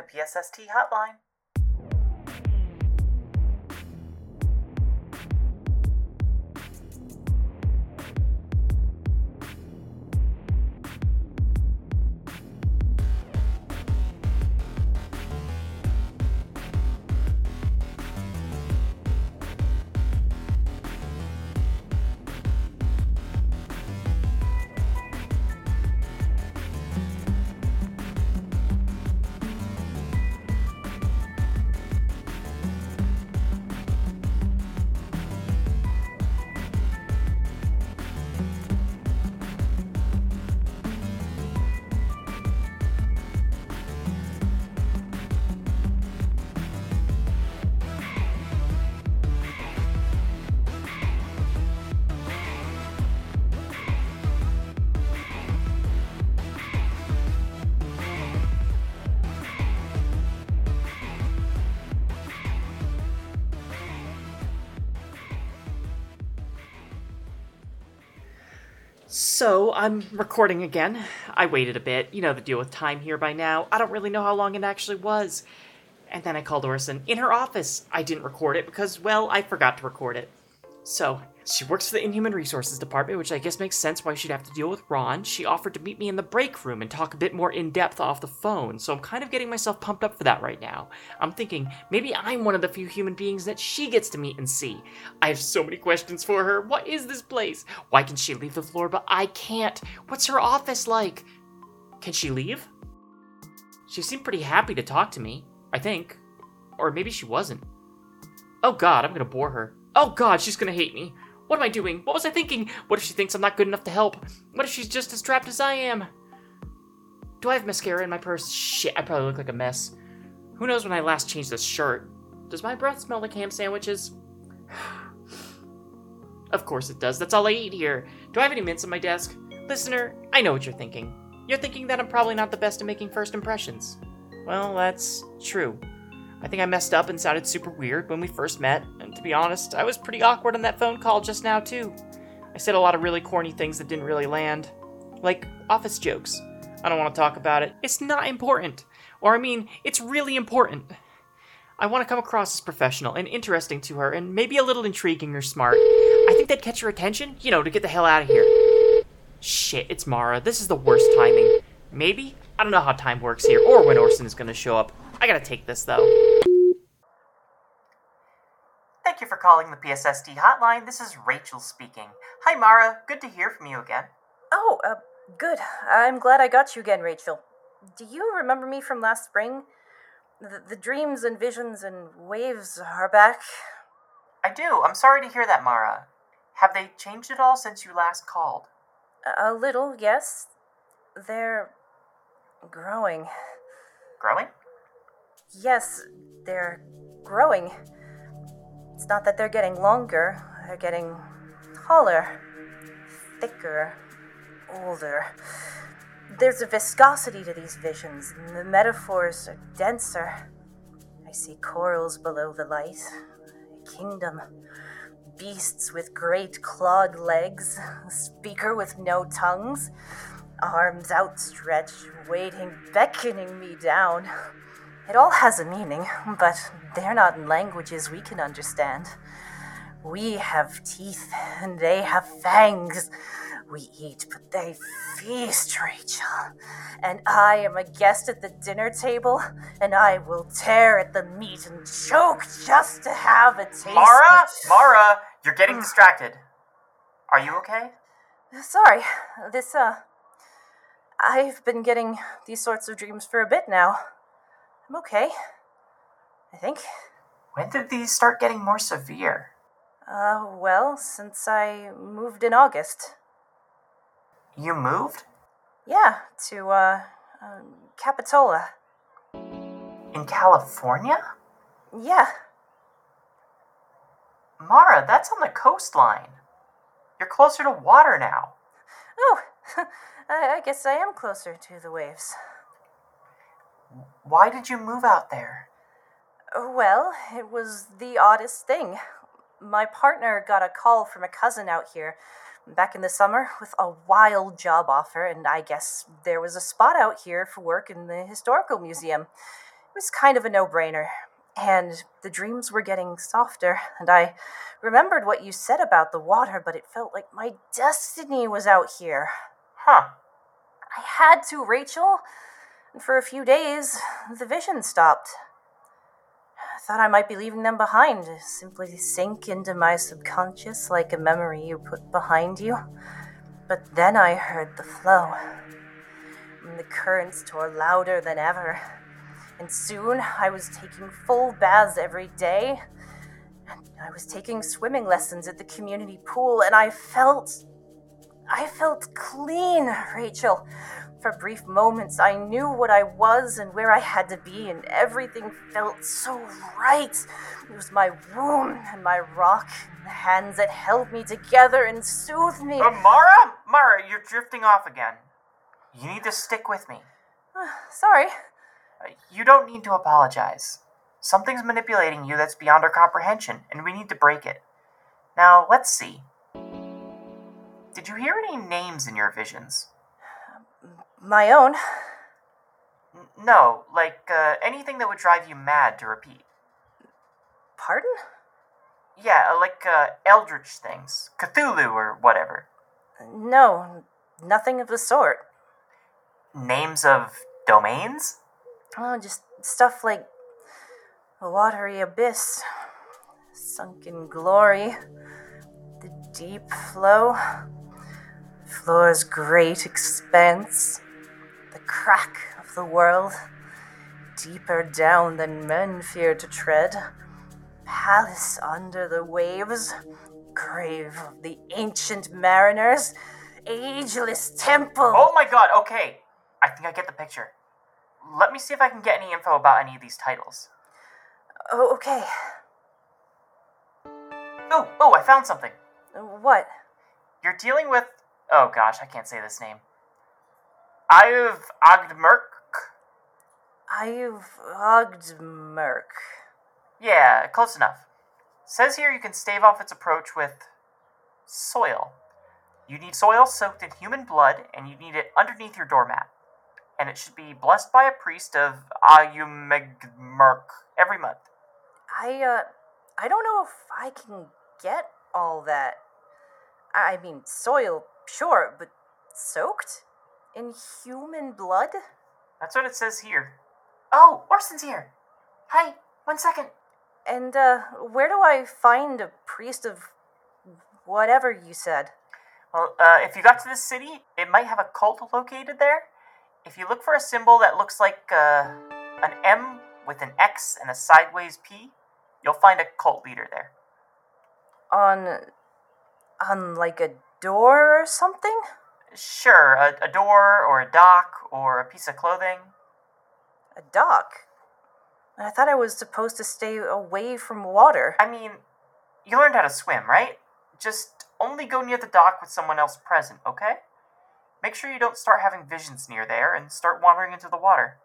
the PSST hotline. So, I'm recording again. I waited a bit. You know the deal with time here by now. I don't really know how long it actually was. And then I called Orson in her office. I didn't record it because, well, I forgot to record it. So, she works for the Inhuman Resources Department, which I guess makes sense why she'd have to deal with Ron. She offered to meet me in the break room and talk a bit more in depth off the phone, so I'm kind of getting myself pumped up for that right now. I'm thinking maybe I'm one of the few human beings that she gets to meet and see. I have so many questions for her. What is this place? Why can she leave the floor but I can't? What's her office like? Can she leave? She seemed pretty happy to talk to me, I think. Or maybe she wasn't. Oh god, I'm gonna bore her. Oh god, she's gonna hate me. What am I doing? What was I thinking? What if she thinks I'm not good enough to help? What if she's just as trapped as I am? Do I have mascara in my purse? Shit, I probably look like a mess. Who knows when I last changed this shirt? Does my breath smell like ham sandwiches? of course it does. That's all I eat here. Do I have any mints on my desk? Listener, I know what you're thinking. You're thinking that I'm probably not the best at making first impressions. Well, that's true. I think I messed up and sounded super weird when we first met, and to be honest, I was pretty awkward on that phone call just now, too. I said a lot of really corny things that didn't really land. Like office jokes. I don't want to talk about it. It's not important. Or, I mean, it's really important. I want to come across as professional and interesting to her, and maybe a little intriguing or smart. I think that'd catch her attention, you know, to get the hell out of here. Shit, it's Mara. This is the worst timing. Maybe? I don't know how time works here, or when Orson is gonna show up. I gotta take this, though. Thank you for calling the PSST hotline. This is Rachel speaking. Hi, Mara. Good to hear from you again. Oh, uh, good. I'm glad I got you again, Rachel. Do you remember me from last spring? The, the dreams and visions and waves are back. I do. I'm sorry to hear that, Mara. Have they changed at all since you last called? A little, yes. They're growing. Growing? Yes, they're growing. It's not that they're getting longer, they're getting taller, thicker, older. There's a viscosity to these visions, and the metaphors are denser. I see corals below the light, a kingdom, beasts with great clawed legs, a speaker with no tongues, arms outstretched, waiting, beckoning me down. It all has a meaning, but they're not in languages we can understand. We have teeth, and they have fangs. We eat, but they feast, Rachel. And I am a guest at the dinner table, and I will tear at the meat and choke just to have a taste. Mara? Mara, you're getting distracted. Are you okay? Sorry, this, uh. I've been getting these sorts of dreams for a bit now. I'm okay. I think. When did these start getting more severe? Uh, well, since I moved in August. You moved? Yeah, to, uh, uh Capitola. In California? Yeah. Mara, that's on the coastline. You're closer to water now. Oh, I guess I am closer to the waves. Why did you move out there? Well, it was the oddest thing. My partner got a call from a cousin out here back in the summer with a wild job offer, and I guess there was a spot out here for work in the historical museum. It was kind of a no brainer. And the dreams were getting softer, and I remembered what you said about the water, but it felt like my destiny was out here. Huh. I had to, Rachel. For a few days, the vision stopped. I thought I might be leaving them behind, simply sink into my subconscious like a memory you put behind you. But then I heard the flow. And the currents tore louder than ever. And soon I was taking full baths every day. And I was taking swimming lessons at the community pool, and I felt. I felt clean, Rachel. For brief moments, I knew what I was and where I had to be, and everything felt so right. It was my womb and my rock, and the hands that held me together and soothed me. Uh, Mara? Mara, you're drifting off again. You need to stick with me. Sorry. Uh, You don't need to apologize. Something's manipulating you that's beyond our comprehension, and we need to break it. Now, let's see. Did you hear any names in your visions? My own. No, like uh, anything that would drive you mad to repeat. Pardon? Yeah, uh, like uh, eldritch things, Cthulhu or whatever. No, nothing of the sort. Names of domains? Oh, just stuff like a watery abyss, sunken glory, the deep flow, floor's great expanse, the crack of the world, deeper down than men fear to tread, palace under the waves, grave of the ancient mariners, ageless temple. Oh my god, okay. I think I get the picture. Let me see if I can get any info about any of these titles. Oh, okay. Oh, oh, I found something. What? You're dealing with. Oh gosh, I can't say this name. Iv Agdmerk? I've hugged Merc. Yeah, close enough. Says here you can stave off its approach with soil. You need soil soaked in human blood, and you need it underneath your doormat. And it should be blessed by a priest of Ayumegmerk every month. I, uh, I don't know if I can get all that. I mean, soil, sure, but soaked? In human blood? That's what it says here. Oh, Orson's here. Hey, one second. And, uh, where do I find a priest of whatever you said? Well, uh, if you got to this city, it might have a cult located there. If you look for a symbol that looks like uh, an M with an X and a sideways P, you'll find a cult leader there. On, on like a door or something? Sure, a, a door or a dock or a piece of clothing. A dock? I thought I was supposed to stay away from water. I mean, you learned how to swim, right? Just only go near the dock with someone else present, okay? Make sure you don't start having visions near there and start wandering into the water.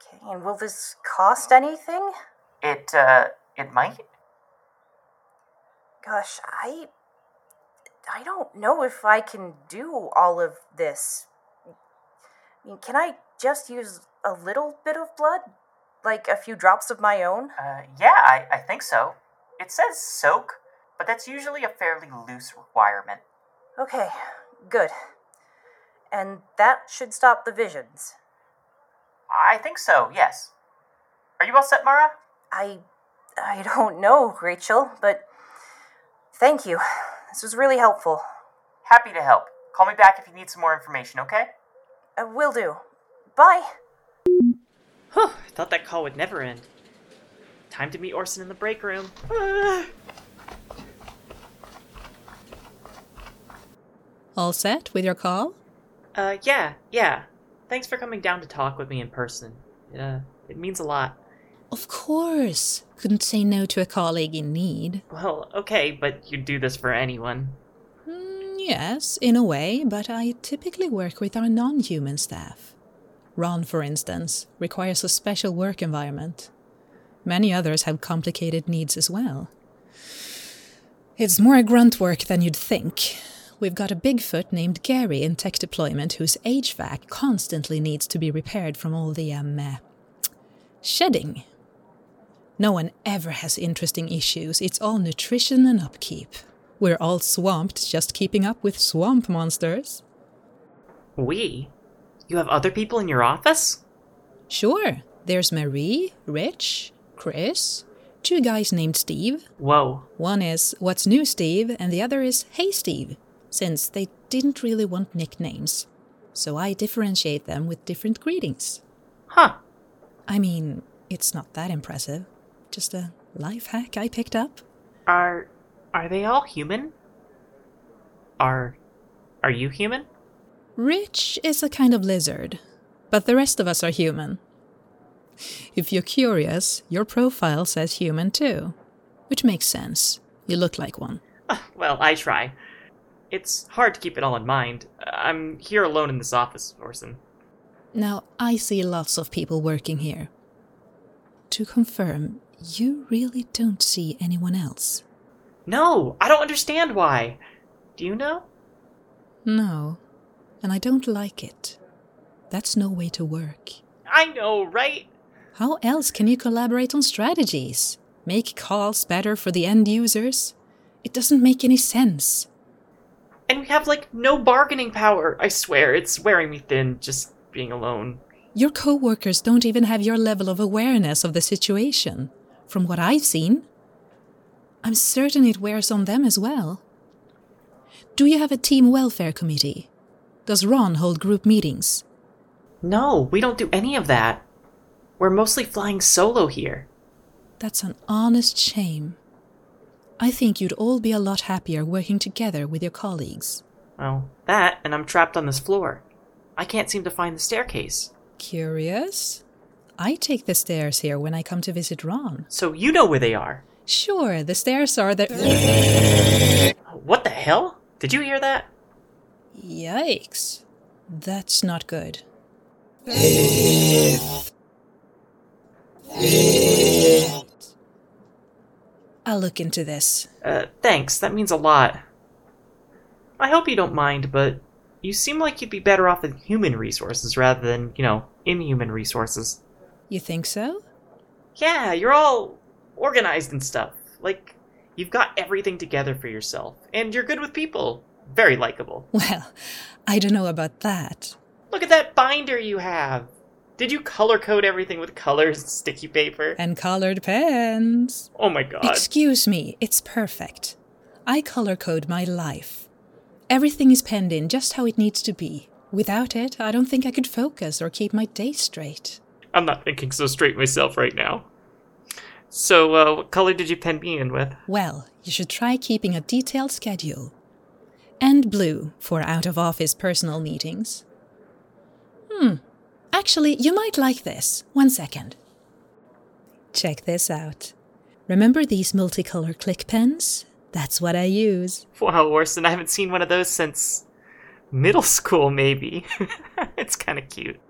Okay, and will this cost anything? It, uh, it might? Gosh, I I don't know if I can do all of this. I mean, can I just use a little bit of blood? Like a few drops of my own? Uh, yeah, I, I think so. It says soak, but that's usually a fairly loose requirement. Okay, good. And that should stop the visions. I think so, yes. Are you all set, Mara? I I don't know, Rachel, but thank you. This was really helpful. Happy to help. Call me back if you need some more information, okay? Uh, will do. Bye. Whew, I thought that call would never end. Time to meet Orson in the break room. Ah. All set with your call? Uh, yeah, yeah. Thanks for coming down to talk with me in person. Uh, it means a lot. Of course. Couldn't say no to a colleague in need. Well, okay, but you'd do this for anyone. Mm, yes, in a way, but I typically work with our non human staff. Ron, for instance, requires a special work environment. Many others have complicated needs as well. It's more grunt work than you'd think. We've got a Bigfoot named Gary in tech deployment whose HVAC constantly needs to be repaired from all the um, uh, Shedding. No one ever has interesting issues, it's all nutrition and upkeep. We're all swamped just keeping up with swamp monsters. We? You have other people in your office? Sure, there's Marie, Rich, Chris, two guys named Steve. Whoa. One is What's New Steve, and the other is Hey Steve, since they didn't really want nicknames. So I differentiate them with different greetings. Huh. I mean, it's not that impressive. Just a life hack I picked up. Are are they all human? Are are you human? Rich is a kind of lizard, but the rest of us are human. If you're curious, your profile says human too, which makes sense. You look like one. Uh, well, I try. It's hard to keep it all in mind. I'm here alone in this office, Orson. Now, I see lots of people working here. To confirm, you really don't see anyone else? No, I don't understand why. Do you know? No, and I don't like it. That's no way to work. I know, right? How else can you collaborate on strategies? Make calls better for the end users? It doesn't make any sense. And we have like no bargaining power. I swear, it's wearing me thin just being alone. Your coworkers don't even have your level of awareness of the situation, from what I've seen. I'm certain it wears on them as well. Do you have a team welfare committee? Does Ron hold group meetings? No, we don't do any of that. We're mostly flying solo here. That's an honest shame. I think you'd all be a lot happier working together with your colleagues. Well, that, and I'm trapped on this floor. I can't seem to find the staircase. Curious? I take the stairs here when I come to visit Ron. So you know where they are. Sure, the stairs are the. What the hell? Did you hear that? Yikes. That's not good. I'll look into this. Uh, thanks, that means a lot. I hope you don't mind, but you seem like you'd be better off with human resources rather than, you know, inhuman resources. You think so? Yeah, you're all organized and stuff. Like, you've got everything together for yourself, and you're good with people. Very likable. Well, I don't know about that. Look at that binder you have. Did you color code everything with colors and sticky paper? And colored pens. Oh my god. Excuse me, it's perfect. I color code my life. Everything is penned in just how it needs to be. Without it, I don't think I could focus or keep my day straight. I'm not thinking so straight myself right now. So, uh, what color did you pen me in with? Well, you should try keeping a detailed schedule. And blue for out of office personal meetings. Hmm. Actually, you might like this. One second. Check this out. Remember these multicolor click pens? That's what I use. Wow, Orson, I haven't seen one of those since middle school, maybe. it's kind of cute.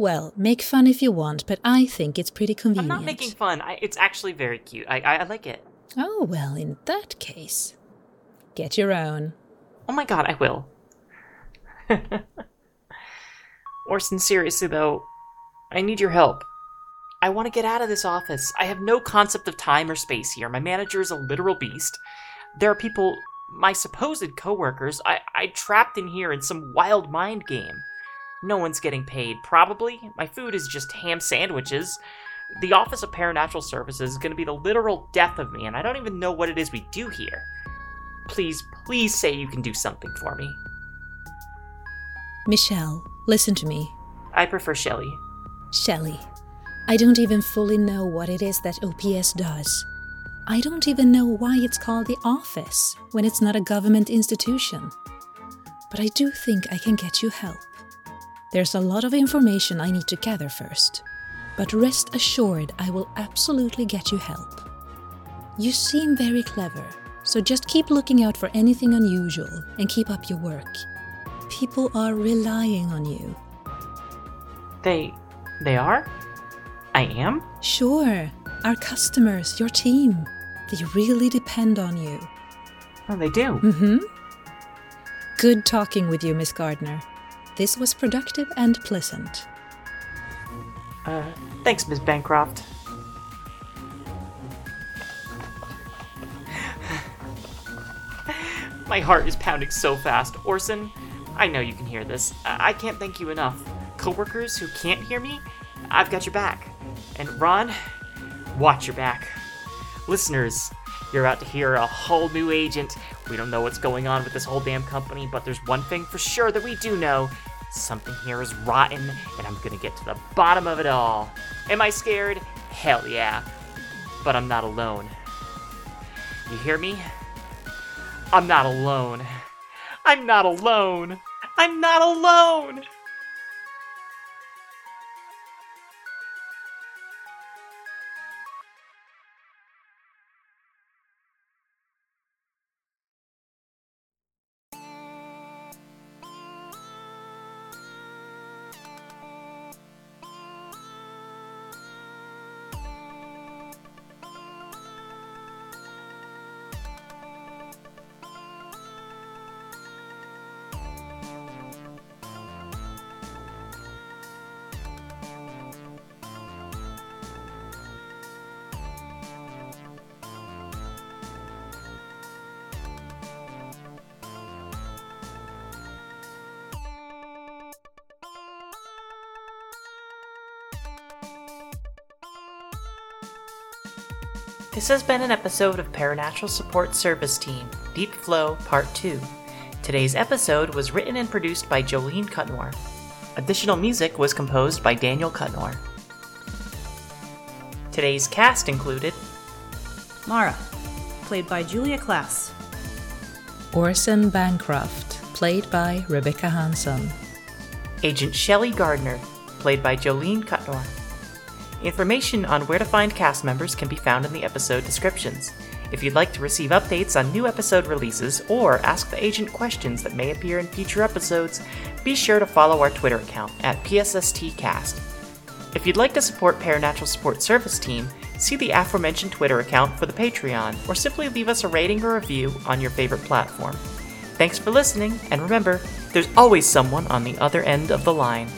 Well, make fun if you want, but I think it's pretty convenient. I'm not making fun. I, it's actually very cute. I, I, I like it. Oh, well, in that case, get your own. Oh my god, I will. Orson, seriously though, I need your help. I want to get out of this office. I have no concept of time or space here. My manager is a literal beast. There are people, my supposed coworkers, I, I trapped in here in some wild mind game. No one's getting paid, probably. My food is just ham sandwiches. The Office of Paranatural Services is going to be the literal death of me, and I don't even know what it is we do here. Please, please say you can do something for me. Michelle, listen to me. I prefer Shelly. Shelley, I don't even fully know what it is that OPS does. I don't even know why it's called the office when it's not a government institution. But I do think I can get you help. There's a lot of information I need to gather first, but rest assured I will absolutely get you help. You seem very clever, so just keep looking out for anything unusual and keep up your work. People are relying on you. They. they are? I am? Sure, our customers, your team, they really depend on you. Oh, they do. Mm-hmm. Good talking with you, Miss Gardner. This was productive and pleasant. Uh, Thanks, Ms. Bancroft. My heart is pounding so fast. Orson, I know you can hear this. I, I can't thank you enough. Coworkers who can't hear me, I've got your back. And Ron, watch your back. Listeners, you're about to hear a whole new agent. We don't know what's going on with this whole damn company, but there's one thing for sure that we do know. Something here is rotten, and I'm gonna get to the bottom of it all. Am I scared? Hell yeah. But I'm not alone. You hear me? I'm not alone. I'm not alone. I'm not alone. This has been an episode of Paranatural Support Service Team, Deep Flow Part 2. Today's episode was written and produced by Jolene Cutnor. Additional music was composed by Daniel Cutnor. Today's cast included Mara, played by Julia Klass. Orson Bancroft, played by Rebecca Hanson. Agent Shelley Gardner, played by Jolene Cutnor. Information on where to find cast members can be found in the episode descriptions. If you'd like to receive updates on new episode releases or ask the agent questions that may appear in future episodes, be sure to follow our Twitter account at PSSTcast. If you'd like to support Paranatural Support Service Team, see the aforementioned Twitter account for the Patreon, or simply leave us a rating or review on your favorite platform. Thanks for listening, and remember, there's always someone on the other end of the line.